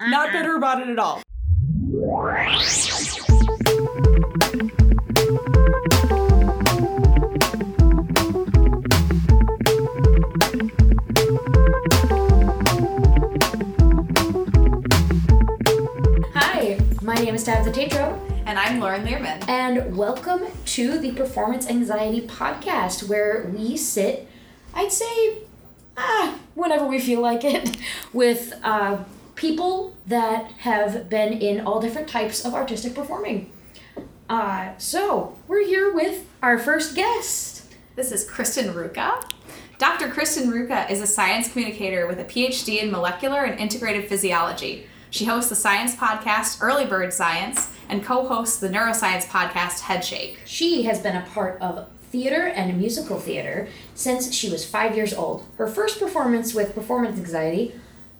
Not bitter about it at all. Hi, my name is Tabitha Tatro, And I'm Lauren Learman. and welcome to the Performance Anxiety Podcast, where we sit, I'd say, ah, whenever we feel like it, with uh, people that have been in all different types of artistic performing. Uh, so, we're here with our first guest. This is Kristen Ruka. Dr. Kristen Ruka is a science communicator with a PhD in molecular and integrative physiology. She hosts the science podcast Early Bird Science and co hosts the neuroscience podcast Headshake. She has been a part of theater and musical theater since she was five years old. Her first performance with Performance Anxiety,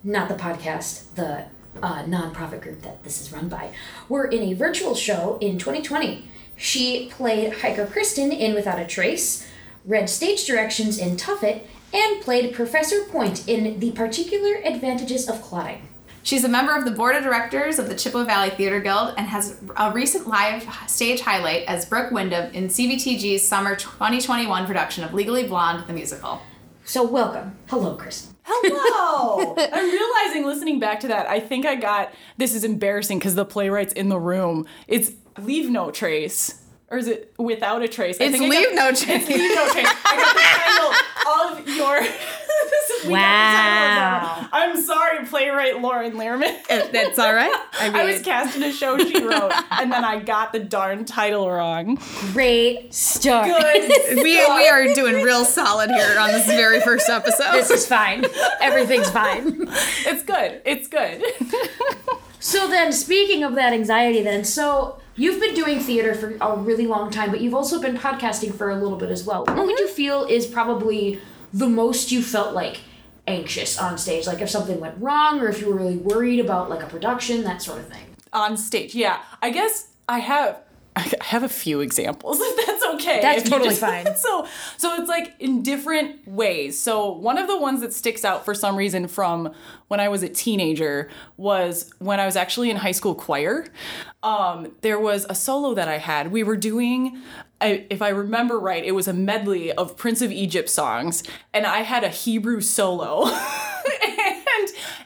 not the podcast, the uh, nonprofit group that this is run by, were in a virtual show in 2020. She played Hiker Kristen in Without a Trace, read stage directions in Tuffet, and played Professor Point in The Particular Advantages of Clotting. She's a member of the board of directors of the Chippewa Valley Theater Guild and has a recent live stage highlight as Brooke Wyndham in CVTG's summer 2021 production of Legally Blonde, the musical. So, welcome. Hello, Kristen. Hello. I'm realizing listening back to that, I think I got this is embarrassing because the playwright's in the room. It's leave no trace. Or is it without a trace? I It's think I Leave got- No Trace. It's leave no trace. I got the title of your. this is, we got the title of our- I'm sorry, playwright Lauren Lehrman. That's all right. I was cast in a show she wrote, and then I got the darn title wrong. Great start. Good. we, we are doing real solid here on this very first episode. This is fine. Everything's fine. It's good. It's good. So then, speaking of that anxiety, then, so you've been doing theater for a really long time, but you've also been podcasting for a little bit as well. What would mm-hmm. you feel is probably the most you felt like anxious on stage? Like if something went wrong, or if you were really worried about like a production, that sort of thing. on stage. Yeah, I guess I have I have a few examples if that's okay. That's If totally fine. So so it's like in different ways. So one of the ones that sticks out for some reason from when I was a teenager was when I was actually in high school choir. Um, there was a solo that I had. We were doing I, if I remember right, it was a medley of Prince of Egypt songs, and I had a Hebrew solo.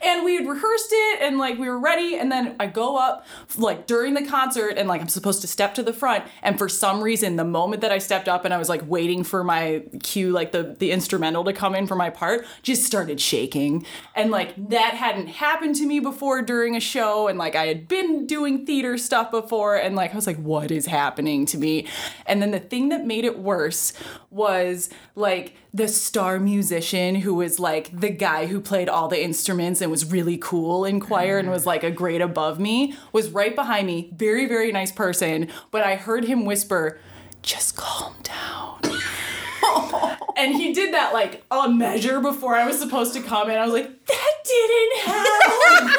and we had rehearsed it and like we were ready and then I go up like during the concert and like I'm supposed to step to the front and for some reason the moment that I stepped up and I was like waiting for my cue like the the instrumental to come in for my part just started shaking. And like that hadn't happened to me before during a show and like I had been doing theater stuff before and like I was like what is happening to me? And then the thing that made it worse was like the star musician who was like the guy who played all the instruments and was really cool in choir and was like a grade above me was right behind me. Very very nice person. But i heard him whisper just calm down and he did that like a measure before i was supposed to come and i was like that didn't help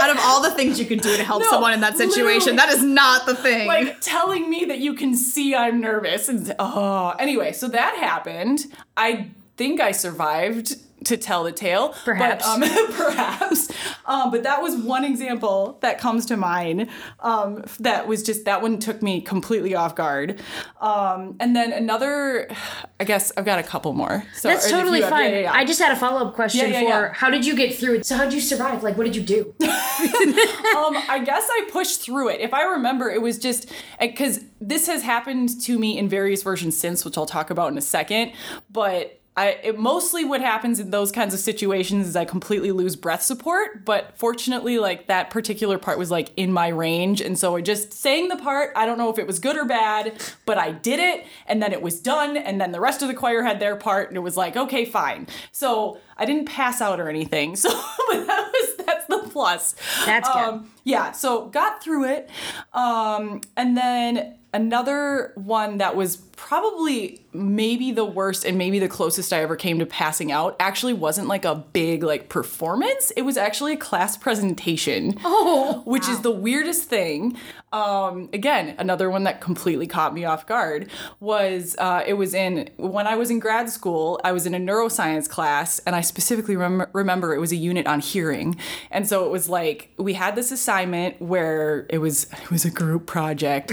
Out of all the things you could do to help No, someone in that situation, that is not the thing. like telling me that you can see I'm nervous. And oh, anyway, so that happened. I think I survived to tell the tale. Perhaps. But, um, perhaps. Um, but that was one example that comes to mind. Um, that was just that one took me completely off guard. Um, and then another, I guess I've got a couple more. So That's totally have- fine. yeah, yeah, yeah. I just had a follow up question for how did you get through it? So, how did you survive? Like, what did you do? um, I guess I pushed through it. If I remember, it was just because this has happened to me in various versions since, which I'll talk about in a second. But I it, mostly what happens in those kinds of situations is I completely lose breath support. But fortunately, like that particular part was like in my range, and so I just sang the part. I don't know if it was good or bad, but I did it, and then it was done, and then the rest of the choir had their part, and it was like okay, fine. So I didn't pass out or anything. So but that was that's the plus. That's good. Um, yeah, so got through it. Um, and then another one that was probably maybe the worst and maybe the closest I ever came to passing out actually wasn't like a big like performance. It was actually a class presentation. Oh, which is the weirdest thing. Um, again, another one that completely caught me off guard was uh, it was in when I was in grad school. I was in a neuroscience class, and I specifically rem- remember it was a unit on hearing, and so it was like we had this assignment where it was it was a group project.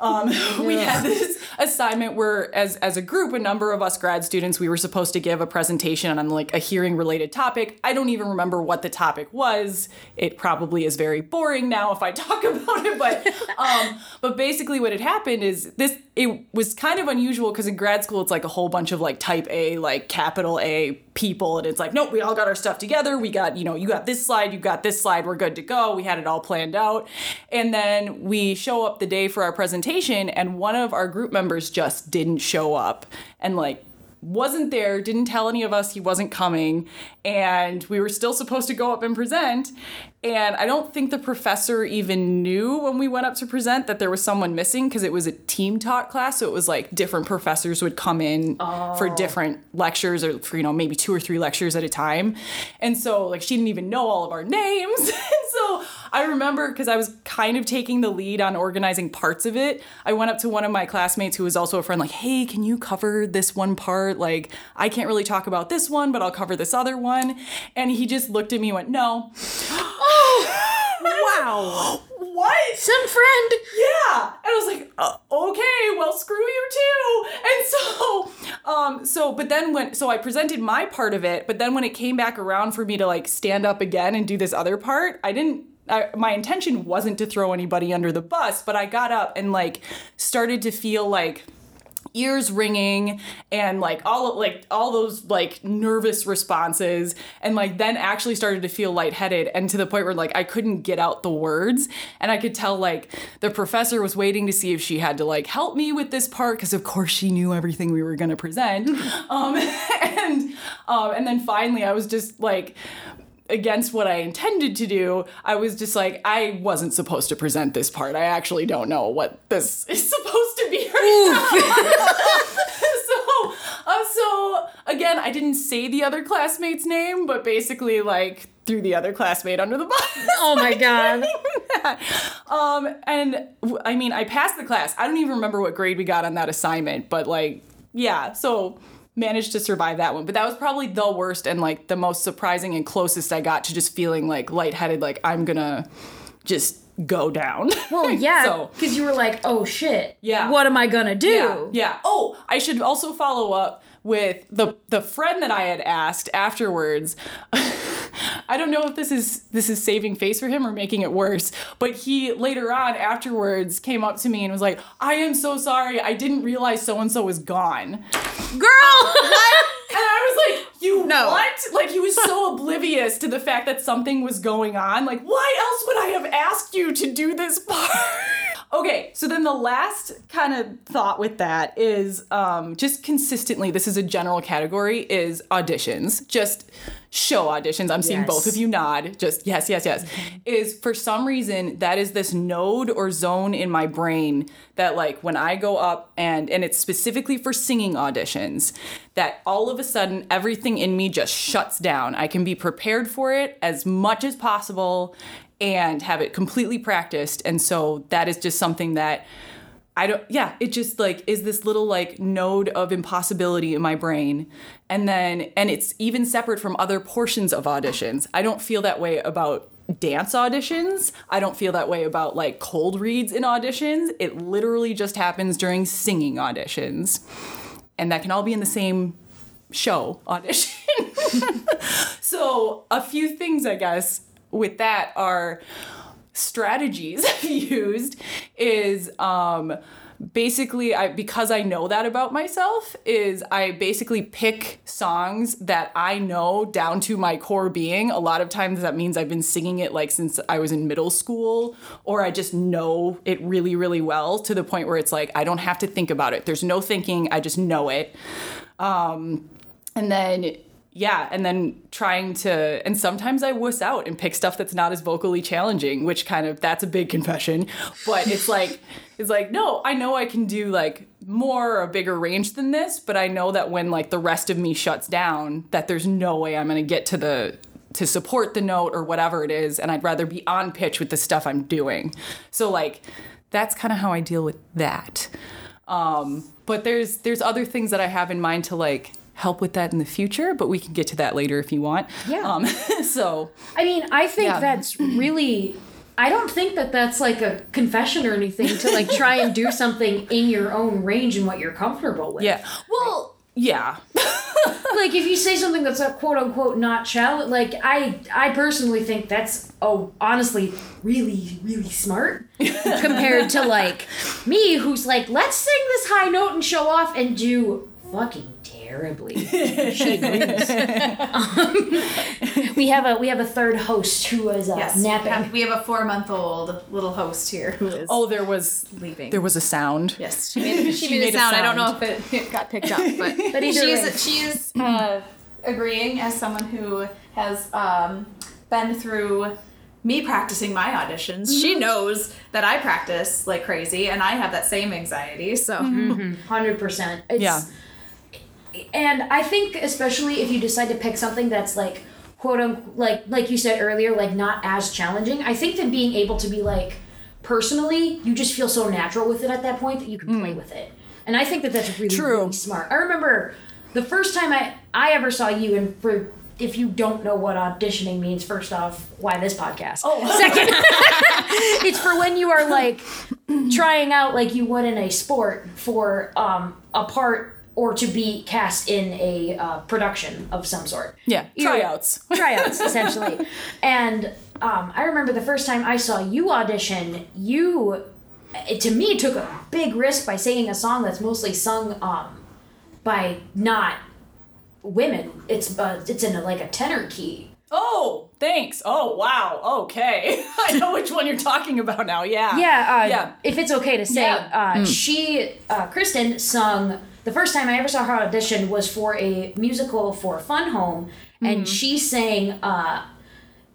Um, we had this assignment where, as as a group, a number of us grad students, we were supposed to give a presentation on like a hearing related topic. I don't even remember what the topic was. It probably is very boring now if I talk about it, but um, but basically what had happened is this it was kind of unusual because in grad school it's like a whole bunch of like type A, like capital A people, and it's like, nope, we all got our stuff together. We got, you know, you got this slide, you got this slide, we're good to go. We had it all planned out. And then we show up the day for our presentation, and one of our group members just didn't show up. And like wasn't there, didn't tell any of us he wasn't coming, and we were still supposed to go up and present. And I don't think the professor even knew when we went up to present that there was someone missing because it was a team taught class. So it was like different professors would come in for oh. different lectures or for, you know, maybe two or three lectures at a time. And so, like, she didn't even know all of our names. and so I remember because I was kind of taking the lead on organizing parts of it. I went up to one of my classmates who was also a friend, like, hey, can you cover this one part? Like, I can't really talk about this one, but I'll cover this other one. And he just looked at me and went, no. Oh wow. What? Some friend. Yeah. And I was like, uh, okay, well, screw you too. And so, um, so, but then when, so I presented my part of it, but then when it came back around for me to like stand up again and do this other part, I didn't, I, my intention wasn't to throw anybody under the bus, but I got up and like started to feel like, ears ringing and like all like all those like nervous responses. And like then actually started to feel lightheaded and to the point where like I couldn't get out the words. And I could tell like the professor was waiting to see if she had to like help me with this part because of course she knew everything we were going to present. Um and um and then finally I was just like against what I intended to do, I was just like, I wasn't supposed to present this part. I actually don't know what this is supposed to be right so, uh, so again, I didn't say the other classmate's name, but basically like threw the other classmate under the bus. Oh my god. um, and w- I mean, I passed the class. I don't even remember what grade we got on that assignment, but like, yeah, so managed to survive that one. But that was probably the worst and like the most surprising and closest I got to just feeling like lightheaded, like I'm gonna just go down. Well, yeah, so because you were like, oh shit. Yeah. What am I gonna do? yeah, yeah. Oh, I should also follow up with the the friend that I had asked afterwards. I don't know if this is this is saving face for him or making it worse, but he later on afterwards came up to me and was like, "I am so sorry. I didn't realize so and so was gone." Girl. And I was like, "You No. what?" Like he was so oblivious to the fact that something was going on. Like, why else would I have asked you to do this part? okay, so then the last kind of thought with that is um, just consistently. This is a general category. Is auditions just show auditions? I'm seeing Yes. both of you nod. Just yes, yes, yes. Is for some reason that is this node or zone in my brain that like when I go up and and it's specifically for singing auditions that all of a sudden everything in me just shuts down. I can be prepared for it as much as possible and have it completely practiced. And so that is just something that I don't, yeah, it just like is this little like node of impossibility in my brain. And then, and it's even separate from other portions of auditions. I don't feel that way about dance auditions. I don't feel that way about like cold reads in auditions. It literally just happens during singing auditions. And that can all be in the same show audition. so, a few things, I guess, with that are strategies I've used is um, basically I because I know that about myself is I basically pick songs that I know down to my core being. A lot of times that means I've been singing it like since I was in middle school or I just know it really really well to the point where it's like I don't have to think about it. There's no thinking, I just know it. Um, and then yeah, and then trying to, and sometimes I wuss out and pick stuff that's not as vocally challenging, which kind of that's a big confession. But it's like, it's like, no, I know I can do like more or a bigger range than this, but I know that when like the rest of me shuts down, that there's no way I'm gonna get to the to support the note or whatever it is, and I'd rather be on pitch with the stuff I'm doing. So like, that's kind of how I deal with that. Um, but there's there's other things that I have in mind to like help with that in the future, but we can get to that later if you want. Yeah. Um, so I mean, I think Yeah. that's really. I don't think that that's like a confession or anything to like try and do something in your own range and what you're comfortable with. yeah. Well, yeah. Like if you say something that's a quote unquote not challenge, like I I personally think that's oh honestly really really smart compared to like me who's like let's sing this high note and show off and do fucking terribly. she agrees. Um, we have a we have a third host who was uh, Yes, napping. have, we have a four-month-old little host here who is Oh, there was leaving. there was a sound. Yes, she made, she She made, made a a sound. I don't know if it, it got picked up, but, But either she way. is she is uh, agreeing as someone who has um, been through me practicing my auditions. She Mm-hmm. knows that I practice like crazy, and I have that same anxiety. So Hundred percent. It's, Yeah. And I think especially if you decide to pick something that's like quote unquote like like you said earlier, like not as challenging. I think that being able to be like personally, you just feel so natural with it at that point that you can play with it. And I think that that's really, True. really smart. I remember the first time I I ever saw you, and for if you don't know what auditioning means, first off, why this podcast? Oh. Second, it's for when you are like trying out like you would in a sport for um, a part or to be cast in a uh, production of some sort. Yeah. You Tryouts. tryouts essentially. And um, I remember the first time I saw you audition, you it, to me took a big risk by singing a song that's mostly sung um, by not women. It's uh, it's in a, like a tenor key. Oh, thanks. Oh, wow. Okay. I know which one you're talking about now. Yeah. Yeah, uh, Yeah. if it's okay to say, Yeah. uh, she, uh, Kristen, sung. The first time I ever saw her audition was for a musical for Fun Home, and she sang uh,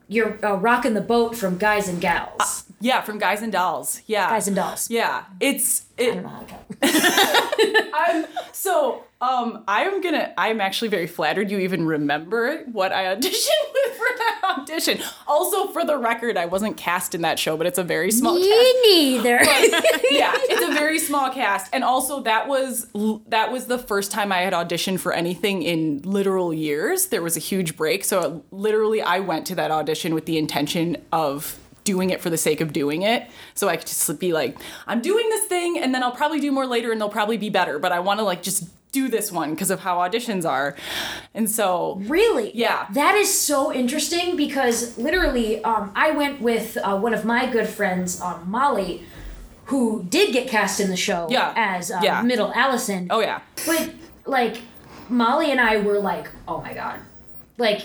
"You're uh, Rockin' the Boat" from Guys and Gals. Yeah, from Guys and Dolls. Yeah. Guys and Dolls. Yeah. It's I don't know how to. I'm so um I'm gonna I'm actually very flattered you even remember what I auditioned with for that audition. Also for the record, I wasn't cast in that show, but it's a very small cast. Me neither. yeah, it's a very small cast, and also that was that was the first time I had auditioned for anything in literal years. There was a huge break, so uh, literally I went to that audition with the intention of doing it for the sake of doing it, so I could just be like, I'm doing this thing, and then I'll probably do more later, and they'll probably be better, but I want to like just do this one because of how auditions are, and so Really? Yeah. That is so interesting because literally, um, I went with uh, one of my good friends, um, Molly, who did get cast in the show Yeah. as uh, Yeah. Middle Allison. oh yeah, But like, Molly and I were like, oh my god, like.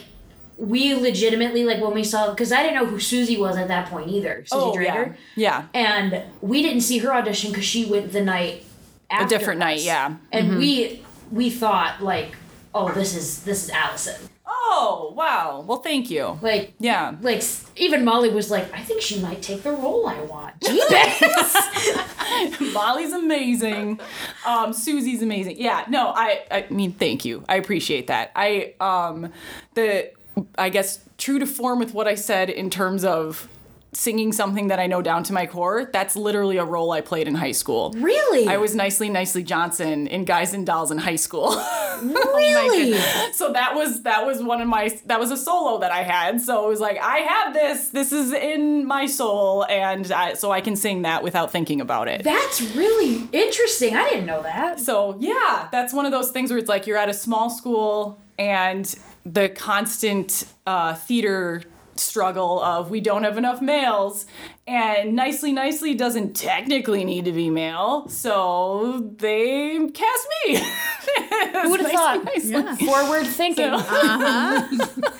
We legitimately like when we saw because I didn't know who Susie was at that point either. Susie oh Drager. yeah, yeah. and we didn't see her audition because she went the night A different night, us. yeah. Mm-hmm. and we we thought like oh this is this is allison Oh wow, well thank you. like Yeah. like even molly was like i think she might take the role i want Jeebus. Molly's amazing. Um, Susie's amazing. Yeah, no, I I mean thank you. I appreciate that. I um the I guess true to form with what I said in terms of singing something that I know down to my core, that's literally a role I played in high school. really I was Nicely Nicely Johnson in Guys and Dolls in high school. really so that was that was one of my that was a solo that I had. So it was like I have this. This is in my soul, and I, so I can sing that without thinking about it. that's really interesting i didn't know that So yeah, that's one of those things where it's like you're at a small school and the constant uh, theater struggle of we don't have enough males. And nicely nicely doesn't technically need to be male so they cast me. Who would have thought? forward thinking. So. uh-huh.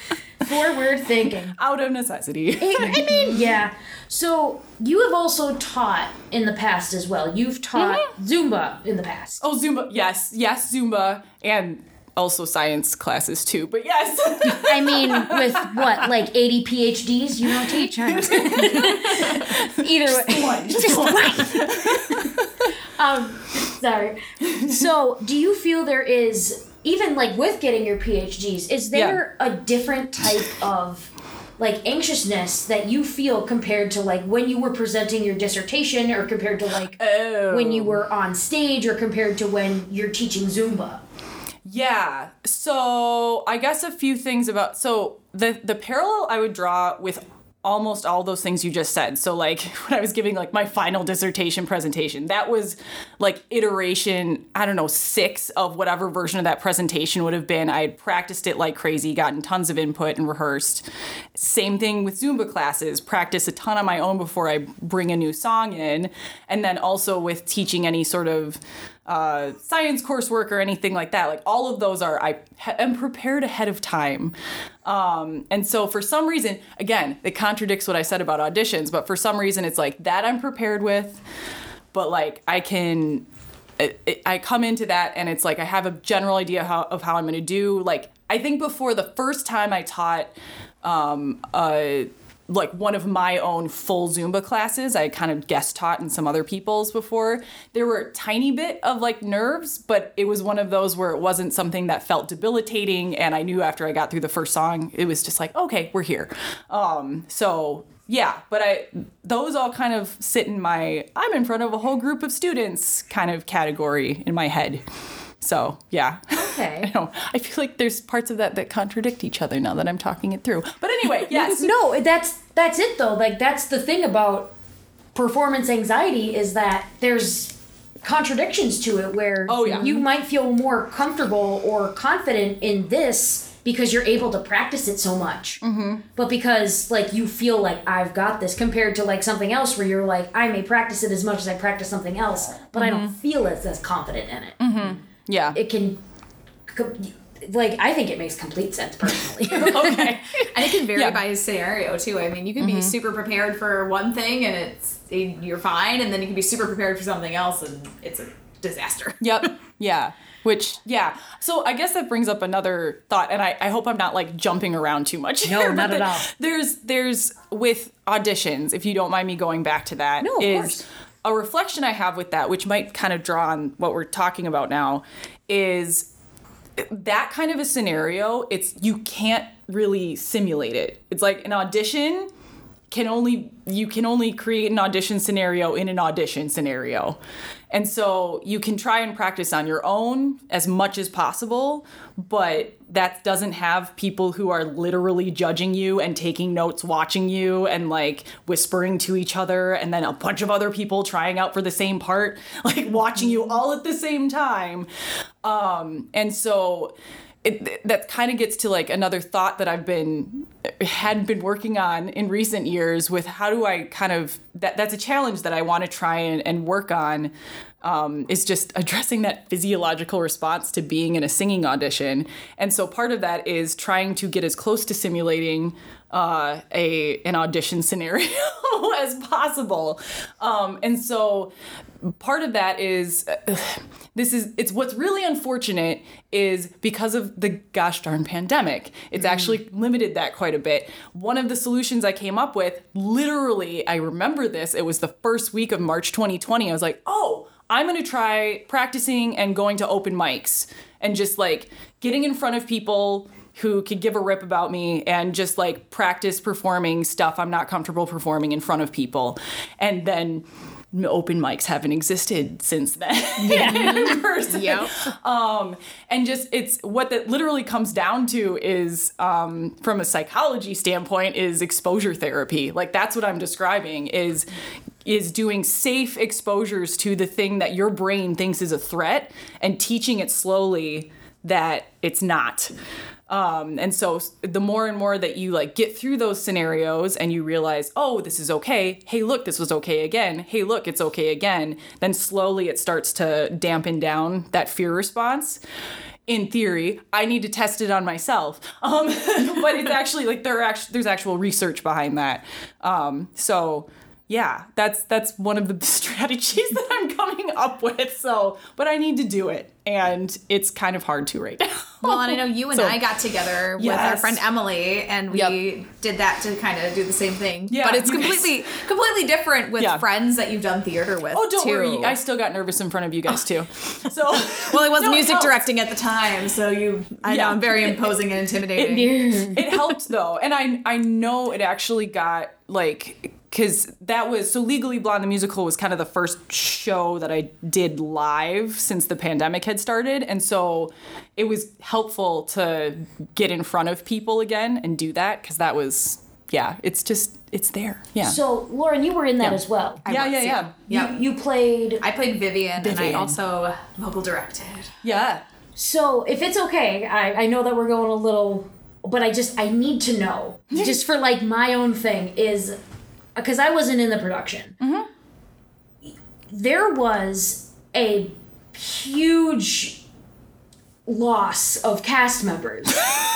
forward thinking. Out of necessity. I mean, yeah. So you have also taught in the past as well. You've taught Zumba in the past. oh zumba. Yes. Yes zumba. And also science classes too. But yes. I mean, with what, like 80 PhDs you don't teach? Either way. Just one. um, sorry. So, do you feel there is, even like with getting your PhDs, is there a different type of like anxiousness that you feel compared to like when you were presenting your dissertation or compared to like Oh. when you were on stage or compared to when you're teaching Zumba? Yeah. So I guess a few things about so the the parallel I would draw with almost all those things you just said. So like when I was giving like my final dissertation presentation, that was like iteration, I don't know, 6 of whatever version of that presentation would have been. I had practiced it like crazy, gotten tons of input and rehearsed. Same thing with Zumba classes, practice a ton on my own before I bring a new song in, and then also with teaching any sort of uh, science coursework or anything like that. Like all of those are I am prepared ahead of time. Um, and so for some reason, again, it contradicts what I said about auditions, but for some reason it's like that I'm prepared with, but like I can. I come into that and it's like I have a general idea how, of how I'm going to do. Like I think before the first time I taught um, like one of my own full Zumba classes. I kind of guest taught in some other people's before. There were a tiny bit of like nerves, but it was one of those where it wasn't something that felt debilitating. And I knew after I got through the first song, it was just like, okay, we're here. Um, so yeah, but I those all kind of sit in my I'm in front of a whole group of students kind of category in my head. So yeah. Okay. I know. I feel like there's parts of that that contradict each other now that I'm talking it through. But anyway, yes. No, that's that's it though. Like that's the thing about performance anxiety is that there's contradictions to it where Oh, yeah. you might feel more comfortable or confident in this because you're able to practice it so much. Mm-hmm. But because like you feel like I've got this compared to like something else where you're like I may practice it as much as I practice something else, but I don't feel as as confident in it. Yeah. It can like I think it makes complete sense personally. okay. And it can vary Yeah. by his scenario too. I mean, you can be mm-hmm. super prepared for one thing and it's you're fine, and then you can be super prepared for something else and it's a disaster. Yep. Yeah. Which, yeah. So I guess that brings up another thought, and I, I hope I'm not like jumping around too much. No, here, but not at all. There's there's with auditions, if you don't mind me going back to that, No, of is course. A reflection I have with that, which might kind of draw on what we're talking about now, is that kind of a scenario. It's you can't really simulate it. It's like an audition can only you can only create an audition scenario in an audition scenario. And so you can try and practice on your own as much as possible, but that doesn't have people who are literally judging you and taking notes watching you and like whispering to each other and then a bunch of other people trying out for the same part, like watching you all at the same time. Um and so it, that kind of gets to like another thought that I've been had been working on in recent years with how do I kind of that that's a challenge that I want to try and, and work on um, is just addressing that physiological response to being in a singing audition. And so part of that is trying to get as close to simulating uh, a an audition scenario as possible. Um, and so part of that is uh, this is it's what's really unfortunate is because of the gosh darn pandemic it's actually limited that quite a bit one of the solutions i came up with literally i remember this it was the first week of march 2020 i was like oh i'm going to try practicing and going to open mics and just like getting in front of people who could give a rip about me and just like practice performing stuff I'm not comfortable performing in front of people. And then open mics haven't existed since then in person. Yep. Um, and just it's what that literally comes down to is um, from a psychology standpoint is exposure therapy. Like that's what I'm describing is is doing safe exposures to the thing that your brain thinks is a threat and teaching it slowly that it's not. Um, and so the more and more that you like get through those scenarios and you realize, oh, this is okay. Hey, look, this was okay again. Hey, look, it's okay again. Then slowly it starts to dampen down that fear response. In theory, I need to test it on myself, um, but it's actually like there are actually there's actual research behind that. Um, so yeah, that's that's one of the strategies that I'm coming up with. So, but I need to do it, and it's kind of hard to right now. Well, and I know you and So- I got together with our friend Emily, and we Yep. did that to kind of do the same thing. Yeah, but it's you guys- completely completely different with Yeah. friends that you've done theater with. Oh, don't too. worry, I still got nervous in front of you guys too. So, well, I was No, music helped. directing at the time, so you. I Yeah. know I'm very imposing and intimidating. it helped though and i i know it actually got like because that was so legally blonde the musical was kind of the first show that i did live since the pandemic had started and so it was helpful to get in front of people again and do that because that was yeah it's just it's there yeah So, Lauren, you were in that Yeah. as well. yeah was, yeah yeah yeah. You, you played. I played Vivian, and I also vocal directed. yeah So, if it's okay, I, I know that we're going a little, but I just, I need to know, just for like my own thing, is because I wasn't in the production. Mm-hmm. There was a huge loss of cast members.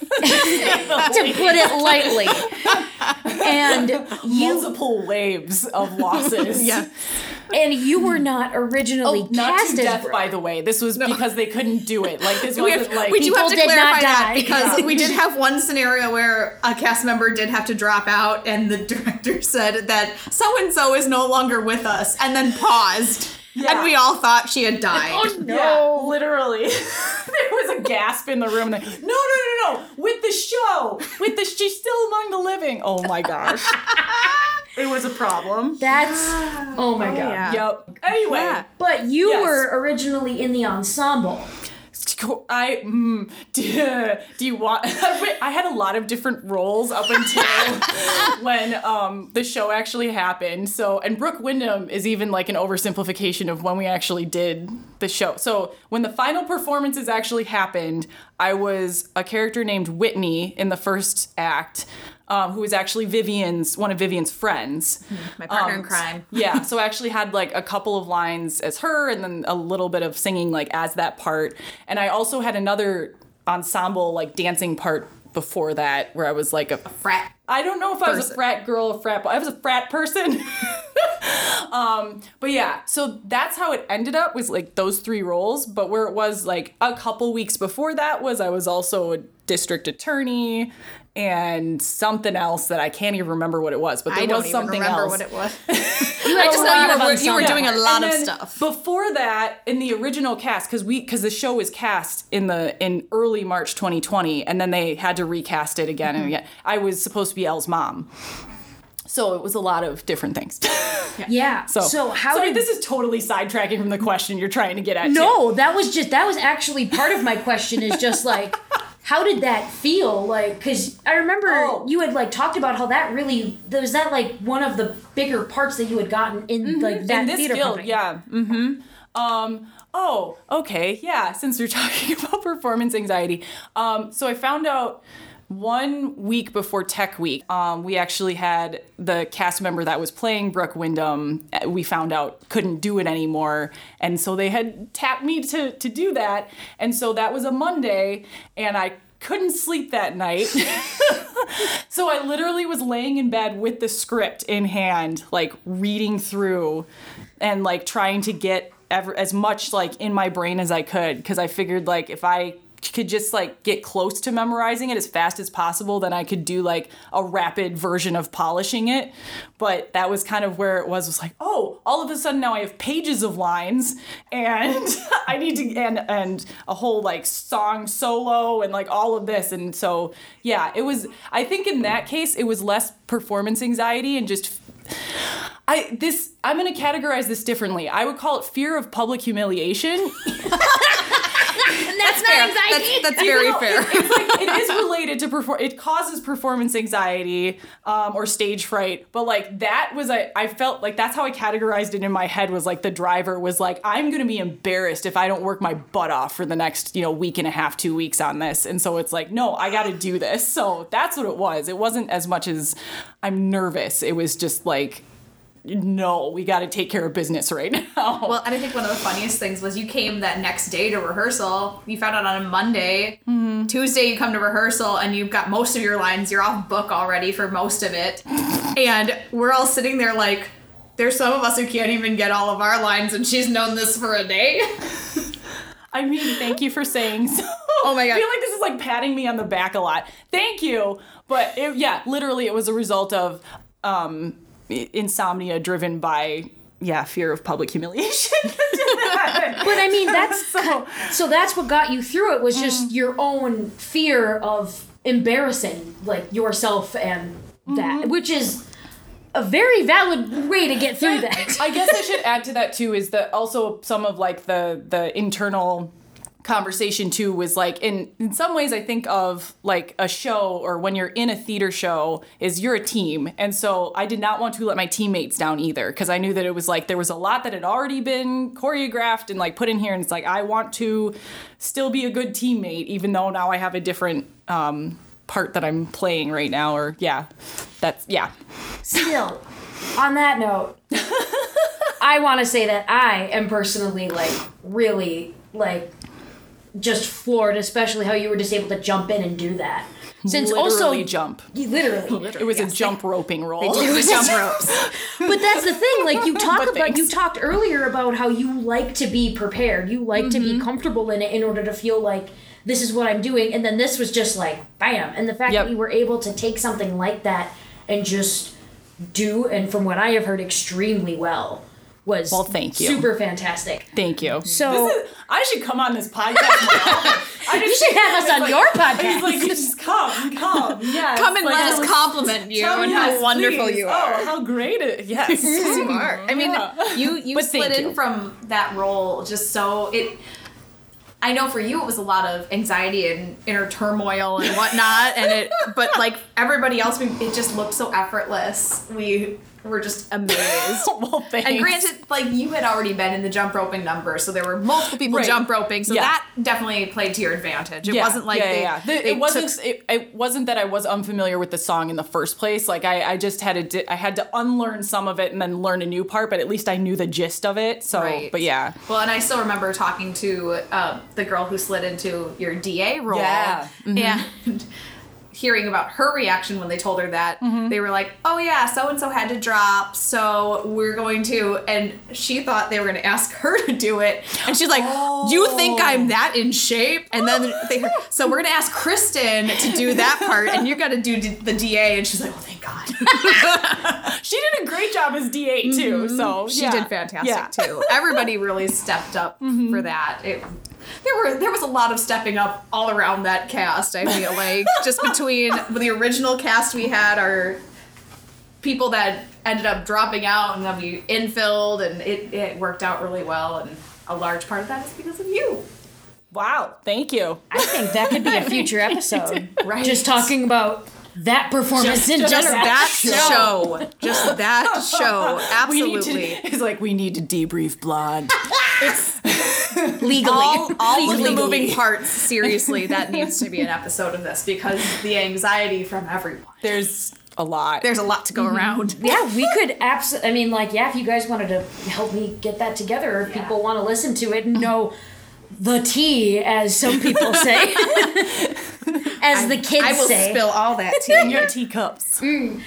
to put it lightly. And you multiple waves of losses Yeah. and you were not originally Oh, not cast to death, Brooke. by the way. This was because they couldn't do it. Like this We, wasn't like we do have to People did not clarify that die. because Yeah. we did have one scenario where a cast member did have to drop out, and the director said that so and so is no longer with us, and then paused, Yeah. and we all thought she had oh, died. Oh, no. Yeah, literally. there was a gasp in the room. And they, no, no, no, no. With the show. With the she's still among the living. Oh my gosh. it was a problem. That's oh my oh, god. yeah. Yep. Anyway, Yeah. But you Yes. were originally in the ensemble. I mm, do, do you want? I had a lot of different roles up until when um, the show actually happened. So, and Brooke Wyndham is even like an oversimplification of when we actually did the show. So, when the final performances actually happened, I was a character named Whitney in the first act. Um, who was actually Vivian's one of Vivian's friends. My partner in Um, crime. yeah, so I actually had like a couple of lines as her and then a little bit of singing like as that part. And I also had another ensemble like dancing part before that where I was like a Frat. I don't know if I was a frat girl or frat boy. I was a frat person. um, but yeah, so that's how it ended up was like those three roles. But where it was like a couple weeks before that was I was also a district attorney and something else that I can't even remember what it was. But there I don't was even something remember else. what it was. I just know you were, you were doing a lot And of stuff. Before that, in the original cast, because we because the show was cast in the in early March 2020, and then they had to recast it again Mm-hmm. and again. I was supposed to be Elle's mom. So it was a lot of different things. Yeah. So, So, how sorry, did this is totally sidetracking from the question you're trying to get at. too. No, that was just that was actually part of my question is just like how did that feel like cuz I remember Oh. you had like talked about how that really was that like one of the bigger parts that you had gotten in like that Mm-hmm. in this theater guild, company. yeah. Mm-hmm. Um, oh, okay, yeah. Since we're talking about performance anxiety, um, so I found out one week before Tech Week, um, we actually had the cast member that was playing Brooke Wyndham. uh, We found out couldn't do it anymore, and so they had tapped me to to do that, and so that was a Monday, and I couldn't sleep that night. So I literally was laying in bed with the script in hand, like reading through and like trying to get ever as much like in my brain as I could because I figured like if I could just like get close to memorizing it as fast as possible then I could do like a rapid version of polishing it but that was kind of where it was was like oh all of a sudden now I have pages of lines and I need to and and a whole like song solo and like all of this and so yeah it was I think in that case it was less performance anxiety and just I this I'm to categorize this differently. I would call it fear of public humiliation. That's Fair. anxiety. That's, that's very though fair. it- like it is related to perform. It causes performance anxiety um, or stage fright. But like that was I I felt like that's how I categorized it in my head. Was like the driver was like I'm gonna be embarrassed if I don't work my butt off for the next you know week and a half, two weeks on this. And so it's like no, I got to do this. So that's what it was. It wasn't as much as I'm nervous. It was just like no, we got to take care of business right now. Well, and I think one of the funniest things was you came that next day to rehearsal. You found out on a Monday. Mm-hmm. Tuesday, you come to rehearsal and you've got most of your lines. You're off book already for most of it. and we're all sitting there like, there's some of us who can't even get all of our lines, and she's known this for a day. I mean, thank you for saying so. Oh my God. I feel like this is like patting me on the back a lot. Thank you. But it, yeah, literally, it was a result of um, insomnia driven by yeah fear of public humiliation. But I mean, that's so so that's what got you through it was mm. just your own fear of embarrassing like yourself and that, mm-hmm. which is a very valid way to get through that. I guess I should add to that too is that also some of like the the internal conversation too was like in in some ways I think of like a show or when you're in a theater show is you're a team. And so I did not want to let my teammates down either because I knew that it was like there was a lot that had already been choreographed and like put in here. And it's like I want to still be a good teammate even though now I have a different um part that I'm playing right now or yeah that's yeah. Still, on that note, I want to say that I am personally like really like just floored, especially how you were just able to jump in and do that. Since also literally jump You literally. it was a jump roping role It was jump ropes. But that's the thing. Like you talk But about, you talked earlier about how you like to be prepared. You like to be mm-hmm. comfortable in it in order to feel like this is what I'm doing. And then this was just like bam. And the fact Yep. that you were able to take something like that and just do, and from what I have heard, extremely well was Well, thank you. super fantastic. Thank you. So This is- I should come on this podcast. more. I you should have us on your It's podcast. like you just come, come, yes. Come and like, let us compliment you Tell and me, how yes, wonderful please. you oh, are. Oh, how great it! Yes, you are. I mean, Yeah. you you But slid thank in you. from that role just so it. I know for you it was a lot of anxiety and inner turmoil and whatnot, and it. But like everybody else, we, it just looked so effortless. We were just amazed. well, thanks. And granted, like you had already been in the jump roping number, so there were multiple people Right. jump roping, so Yeah. that definitely played to your advantage. It Yeah, wasn't like yeah, they, yeah. The- it wasn't. took- it, it wasn't that I was unfamiliar with the song in the first place. Like I, I just had to. di- I had to unlearn some of it and then learn a new part. But at least I knew the gist of it. So, Right. but yeah, Well, and I still remember talking to um, the girl who slid into your DA role. Yeah. And hearing about her reaction when they told her that, Mm-hmm. they were like, oh, yeah, so and so had to drop, so we're going to. And she thought they were going to ask her to do it. And she's like, you think Oh. I'm that in shape? And then they, so we're going to ask Kristen to do that part, and you're going to do the DA. And she's like, oh, thank God. she did a great job as DA too. So Mm-hmm. She yeah. did fantastic Yeah. too. Everybody really stepped up for that. It, there were there was a lot of stepping up all around that cast. I feel like just between the original cast we had, our people that ended up dropping out, and then we infilled, and it, it worked out really well. And a large part of that is because of you. Wow, thank you. I think that could be a future episode. Right. Just talking about that performance in Just general. that show. Just that show. Absolutely. to, it's like we need to debrief Blonde. legally. all, all of the moving parts seriously that needs to be an episode of this because the anxiety from everyone There's a lot. there's a lot to go mm-hmm. around Yeah, we could absolutely. I mean, like, yeah, if you guys wanted to help me get that together, or if Yeah. people want to listen to it and know the tea, as some people say, as the kids i will say. spill all that tea in your teacups. Mm.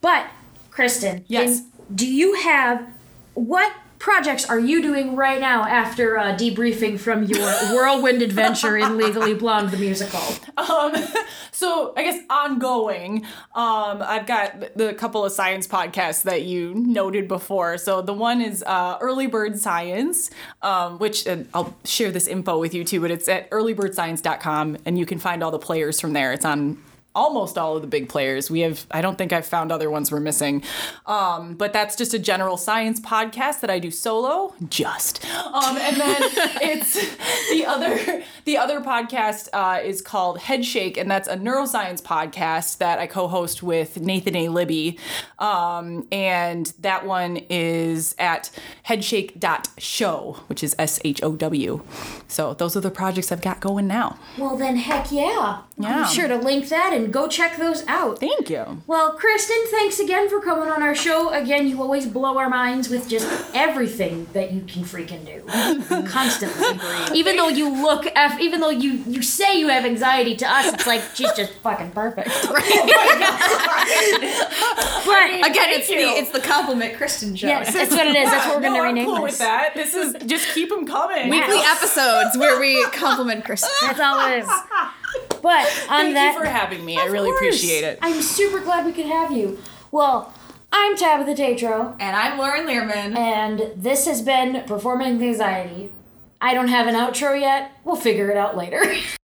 But, Kristen, Yes. do you have what projects are you doing right now after uh, debriefing from your whirlwind adventure in Legally Blonde the musical? Um, so I guess ongoing, um, I've got the, couple of science podcasts that you noted before. So the one is uh, Early Bird Science, um, which I'll share this info with you too, but it's at earlybirdscience.com and you can find all the players from there. It's on almost all of the big players. We have, I don't think I've found other ones we're missing. Um, but that's just a general science podcast that I do solo, just. Um, and then it's the other, the other podcast uh, is called Headshake, and that's a neuroscience podcast that I co-host with Nathan A. Libby. Um, and that one is at headshake.show, which is S-H-O-W. So those are the projects I've got going now. Well, then, heck yeah. Yeah. Be sure to link that and go check those out. Thank you. Well, Kristen, thanks again for coming on our show. Again, you always blow our minds with just everything that you can freaking do. Constantly. Even though you look have, even though you you say you have anxiety to us, it's like she's just fucking perfect. but Again, it's you. the it's the compliment Kristen show. yes, that's what it is. That's what we're no, gonna I'm rename cool this. with that. This is just keep them coming. Weekly episodes where we compliment Kristen. That's all it is. But on Thank that, you for having me. I really course. appreciate it. I'm super glad we could have you. Well, I'm Tabitha Tatro, And I'm Lauren Learman. and this has been Performing Anxiety. I don't have an outro yet. We'll figure it out later.